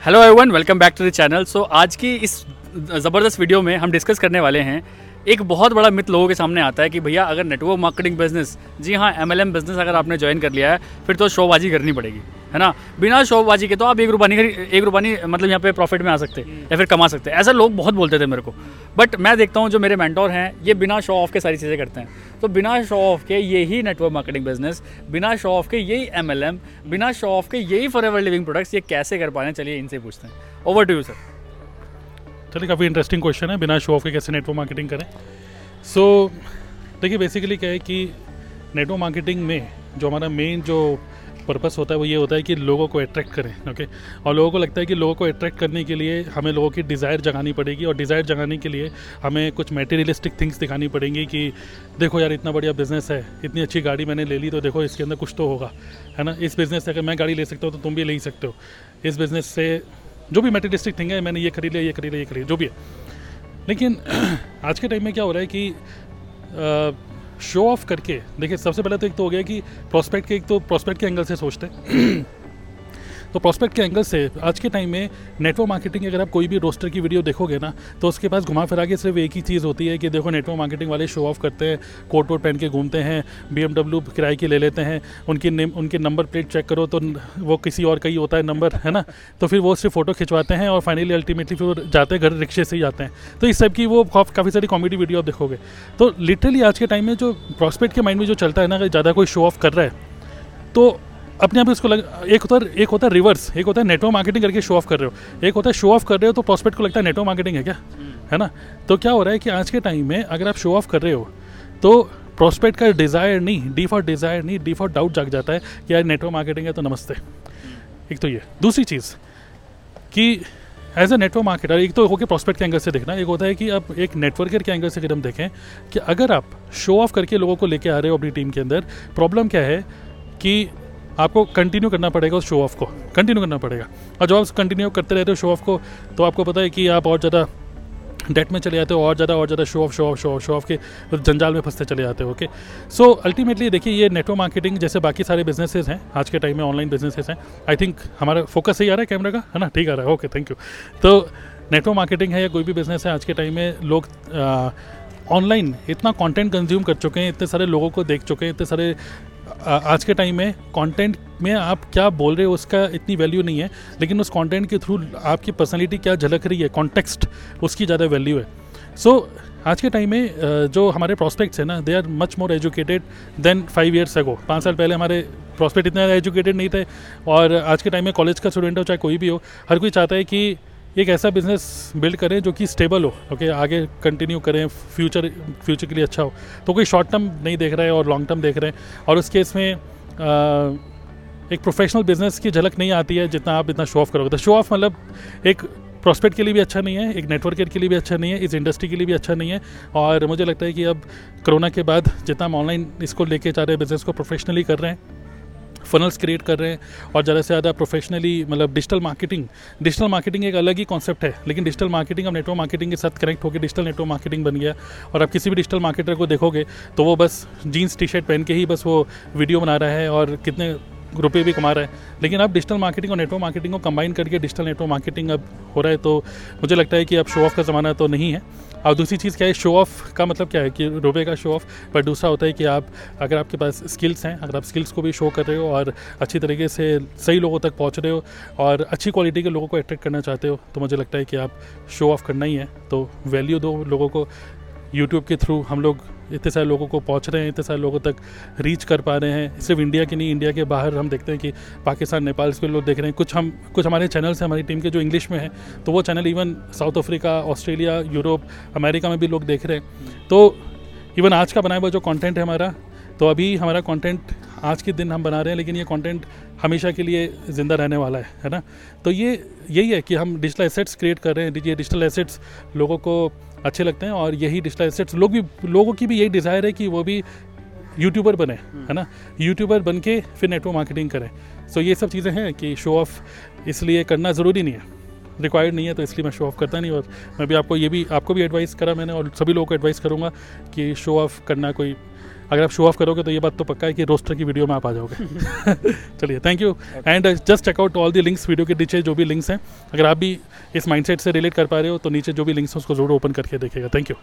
Hello everyone welcome back to the channel so आज की इस ज़बरदस्त वीडियो में हम डिस्कस करने वाले हैं एक बहुत बड़ा मित लोगों के सामने आता है कि भैया अगर नेटवर्क मार्केटिंग बिज़नेस जी हाँ एम बिज़नेस अगर आपने ज्वाइन कर लिया है, फिर तो शोबाजी करनी पड़ेगी। है ना? बिना शोबाजी के तो आप एक रुपये एक रुपये मतलब यहाँ पे प्रॉफिट में आ सकते या फिर कमा सकते। ऐसा लोग बहुत बोलते थे मेरे को। बट मैं देखता हूँ जो मेरे मैंटोर हैं ये बिना शो ऑफ़ के सारी चीज़ें करते हैं। तो बिना शो ऑफ़ के यही नेटवर्क मार्केटिंग बिज़नेस बिना शो ऑफ़ के यही एमएलएम बिना शो ऑफ़ के यही फॉर एवर लिविंग प्रोडक्ट्स ये कैसे कर पा रहे हैं? चलिए इनसे पूछते हैं। ओवर टू यू सर चलिए काफ़ी इंटरेस्टिंग क्वेश्चन है। बिना शो ऑफ़ के कैसे नेटवर्क मार्केटिंग करें? सो so, देखिए बेसिकली क्या है कि नेटवर्क मार्केटिंग में जो हमारा मेन जो पर्पस होता है, वो ये होता है कि लोगों को अट्रैक्ट करें ओके और लोगों को लगता है कि लोगों को अट्रैक्ट करने के लिए हमें लोगों की डिज़ायर जगानी पड़ेगी और डिज़ायर जगाने के लिए हमें कुछ मेटेरियलिस्टिक थिंग्स दिखानी पड़ेंगी कि देखो यार, इतना बढ़िया बिज़नेस है, इतनी अच्छी गाड़ी मैंने ले ली तो देखो इसके अंदर कुछ तो होगा, है ना? इस बिज़नेस से अगर मैं गाड़ी ले सकता हूँ तो तुम भी ले ही सकते हो। इस बिज़नेस से जो भी मेटेरियलिस्टिक थिंग है, मैंने ये खरीद लिया, ये खरीद लिया, ये खरीद जो भी है। लेकिन आज के टाइम में क्या हो रहा है कि शो ऑफ़ करके, देखिए, सबसे पहले तो एक तो हो गया कि प्रोस्पेक्ट के, एक तो प्रोस्पेक्ट के एंगल से सोचते हैं। तो प्रोस्पेक्ट के एंगल से, आज के टाइम में नेटवर्क मार्केटिंग अगर आप कोई भी रोस्टर की वीडियो देखोगे ना तो उसके पास घुमा फिरा के सिर्फ़ एक ही चीज़ होती है कि देखो नेटवर्क मार्केटिंग वाले शो ऑफ़ करते हैं कोट वोट पहन के घूमते हैं बीएमडब्ल्यू किराए की ले लेते हैं, उनकी उनके नंबर प्लेट चेक करो तो वो किसी और का ही होता है नंबर है ना? तो फिर वो सिर्फ़ फ़ोटो खिंचवाते हैं और फाइनली अल्टीमेटली फिर वो जाते हैं, घर रिक्शे से ही जाते हैं। तो इस टाइप की वो काफ़ी सारी कॉमेडी वीडियो आप देखोगे। तो लिटरली आज के टाइम में जो प्रॉस्पेक्ट के माइंड में जो चलता है ना, अगर ज़्यादा कोई शो ऑफ़ कर रहा है तो अपने आप इसको लग एक होता है एक होता है रिवर्स एक होता है नेटवर्क मार्केटिंग करके शो ऑफ़ कर रहे हो। एक होता है शो ऑफ़ कर रहे हो तो प्रॉस्पेक्ट को लगता है नेटवर्क मार्केटिंग है क्या? है ना? तो क्या हो रहा है कि आज के टाइम में अगर आप शो ऑफ़ कर रहे हो तो प्रॉस्पेक्ट का डिज़ायर नहीं डी फॉर डिज़ायर नहीं डी फॉर डाउट जाग जाता है कि यार नेटवर्क मार्केटिंग है तो नमस्ते। एक तो ये। दूसरी चीज़ कि एज अ नेटवर्क मार्केटर एक तो हो गया प्रॉस्पेक्ट के एंगल से देखना एक होता है कि आप एक नेटवर्कर के एंगल से अगर हम देखें कि अगर आप शो ऑफ़ करके लोगों को लेके आ रहे हो अपनी टीम के अंदर प्रॉब्लम क्या है कि आपको कंटिन्यू करना पड़ेगा उस शो ऑफ़ को। कंटिन्यू करना पड़ेगा। और जब आप कंटिन्यू करते रहते हो शो ऑफ़ को तो आपको पता है कि आप और ज़्यादा डेट में चले जाते हो, और ज़्यादा और ज़्यादा show off show off show off show off के जंजाल में फंसते चले जाते हो ओके सो अल्टीमेटली देखिए, ये नेटवर्क मार्केटिंग जैसे बाकी सारे बिजनेसेस हैं, आज के टाइम में ऑनलाइन बिजनेसेस हैं आई थिंक हमारा फोकस सही आ रहा है कैमरा का? है ना? ठीक आ रहा है। ओके थैंक यू तो नेटवर्क मार्केटिंग है या कोई भी बिज़नेस है, आज के टाइम में लोग ऑनलाइन इतना कंटेंट कंज्यूम कर चुके हैं, इतने सारे लोगों को देख चुके हैं, इतने सारे आज के टाइम में कंटेंट में आप क्या बोल रहे हो उसका इतनी वैल्यू नहीं है लेकिन उस कंटेंट के थ्रू आपकी पर्सनैलिटी क्या झलक रही है कॉन्टेक्स्ट उसकी ज़्यादा वैल्यू है। सो so, आज के टाइम में जो हमारे प्रॉस्पेक्ट्स हैं ना they are much more educated than five years ago पाँच साल पहले हमारे प्रॉस्पेक्ट इतने एजुकेटेड नहीं थे और आज के टाइम में कॉलेज का स्टूडेंट हो चाहे कोई भी हो हर कोई चाहता है कि एक ऐसा बिज़नेस बिल्ड करें जो कि स्टेबल हो ओके आगे कंटिन्यू करें फ्यूचर फ्यूचर के लिए अच्छा हो। तो कोई शॉर्ट टर्म नहीं देख रहा है और लॉन्ग टर्म देख रहे हैं। और उस केस में एक प्रोफेशनल बिज़नेस की झलक नहीं आती है जितना आप इतना शो ऑफ़ करोगे। तो शो ऑफ़ मतलब एक प्रॉस्पेक्ट के लिए भी अच्छा नहीं है, एक नेटवर्क के लिए भी अच्छा नहीं है, इस इंडस्ट्री के लिए भी अच्छा नहीं है। और मुझे लगता है कि अब कोरोना के बाद जितना हम ऑनलाइन इसको लेके जा रहे हैं बिज़नेस को प्रोफेशनली कर रहे हैं फनल्स क्रिएट कर रहे हैं और ज़्यादा से ज़्यादा प्रोफेशनली मतलब डिजिटल मार्केटिंग डिजिटल मार्केटिंग एक अलग ही कॉन्सेप्ट है, लेकिन डिजिटल मार्केटिंग अब नेटवर्क मार्केटिंग के साथ कनेक्ट होकर डिजिटल नेटवर्क मार्केटिंग बन गया और आप किसी भी डिजिटल मार्केटर को देखोगे तो वो बस जीन्स टी शर्ट पहन के ही बस वो वीडियो बना रहा है और कितने रुपये भी कमा रहा है। लेकिन अब डिजिटल मार्केटिंग और नेटवर्क मार्केटिंग को कंबाइन करके डिजिटल नेटवर्क मार्केटिंग अब हो रहा है तो मुझे लगता है कि अब शो ऑफ़ का ज़माना तो नहीं है। और दूसरी चीज़ क्या है शो ऑफ़ का मतलब क्या है कि रुपये का शो ऑफ़ पर दूसरा होता है कि आप, अगर आपके पास स्किल्स हैं, अगर आप स्किल्स को भी शो कर रहे हो और अच्छी तरीके से सही लोगों तक पहुँच रहे हो और अच्छी क्वालिटी के लोगों को अट्रैक्ट करना चाहते हो तो मुझे लगता है कि आप शो ऑफ़ करना ही है। तो वैल्यू दो लोगों को यूट्यूब के थ्रू हम लोग इतने सारे लोगों को पहुँच रहे हैं, इतने सारे लोगों तक रीच कर पा रहे हैं। सिर्फ़ इंडिया के नहीं इंडिया के बाहर हम देखते हैं कि पाकिस्तान नेपाल से लोग देख रहे हैं। कुछ हम, कुछ हमारे चैनल्स हैं, हमारी टीम के जो इंग्लिश में हैं तो वो channel even South Africa Australia Europe America में भी लोग देख रहे हैं। तो इवन आज का बनाया हुआ जो कॉन्टेंट है हमारा तो अभी हमारा कंटेंट आज के दिन हम बना रहे हैं लेकिन ये कंटेंट हमेशा के लिए ज़िंदा रहने वाला है है ना? तो ये यही है कि हम डिजिटल एसेट्स क्रिएट कर रहे हैं। ये डिजिटल एसेट्स लोगों को अच्छे लगते हैं और यही डिजिटल एसेट्स लोग भी लोगों की भी यही डिज़ायर है कि वो भी यूट्यूबर बने है ना? यूट्यूबर बन के फिर नेटवर्क मार्केटिंग करें। सो ये सब चीज़ें हैं कि शो ऑफ़ इसलिए करना ज़रूरी नहीं है। रिक्वायर्ड नहीं है तो इसलिए मैं शो ऑफ़ करता नहीं और मैं भी आपको ये भी आपको भी एडवाइस करा मैंने और सभी लोगों को एडवाइस करूँगा कि शो ऑफ़ करना कोई अगर आप शो ऑफ़ करोगे तो ये बात तो पक्का है कि रोस्टर की वीडियो में आप आ जाओगे। चलिए thank you and just check out all the links video के नीचे जो भी लिंक्स हैं। अगर आप भी इस माइंडसेट से रिलेट कर पा रहे हो तो नीचे जो भी लिंक्स हैं, उसको ज़रूर ओपन करके देखेगा थैंक यू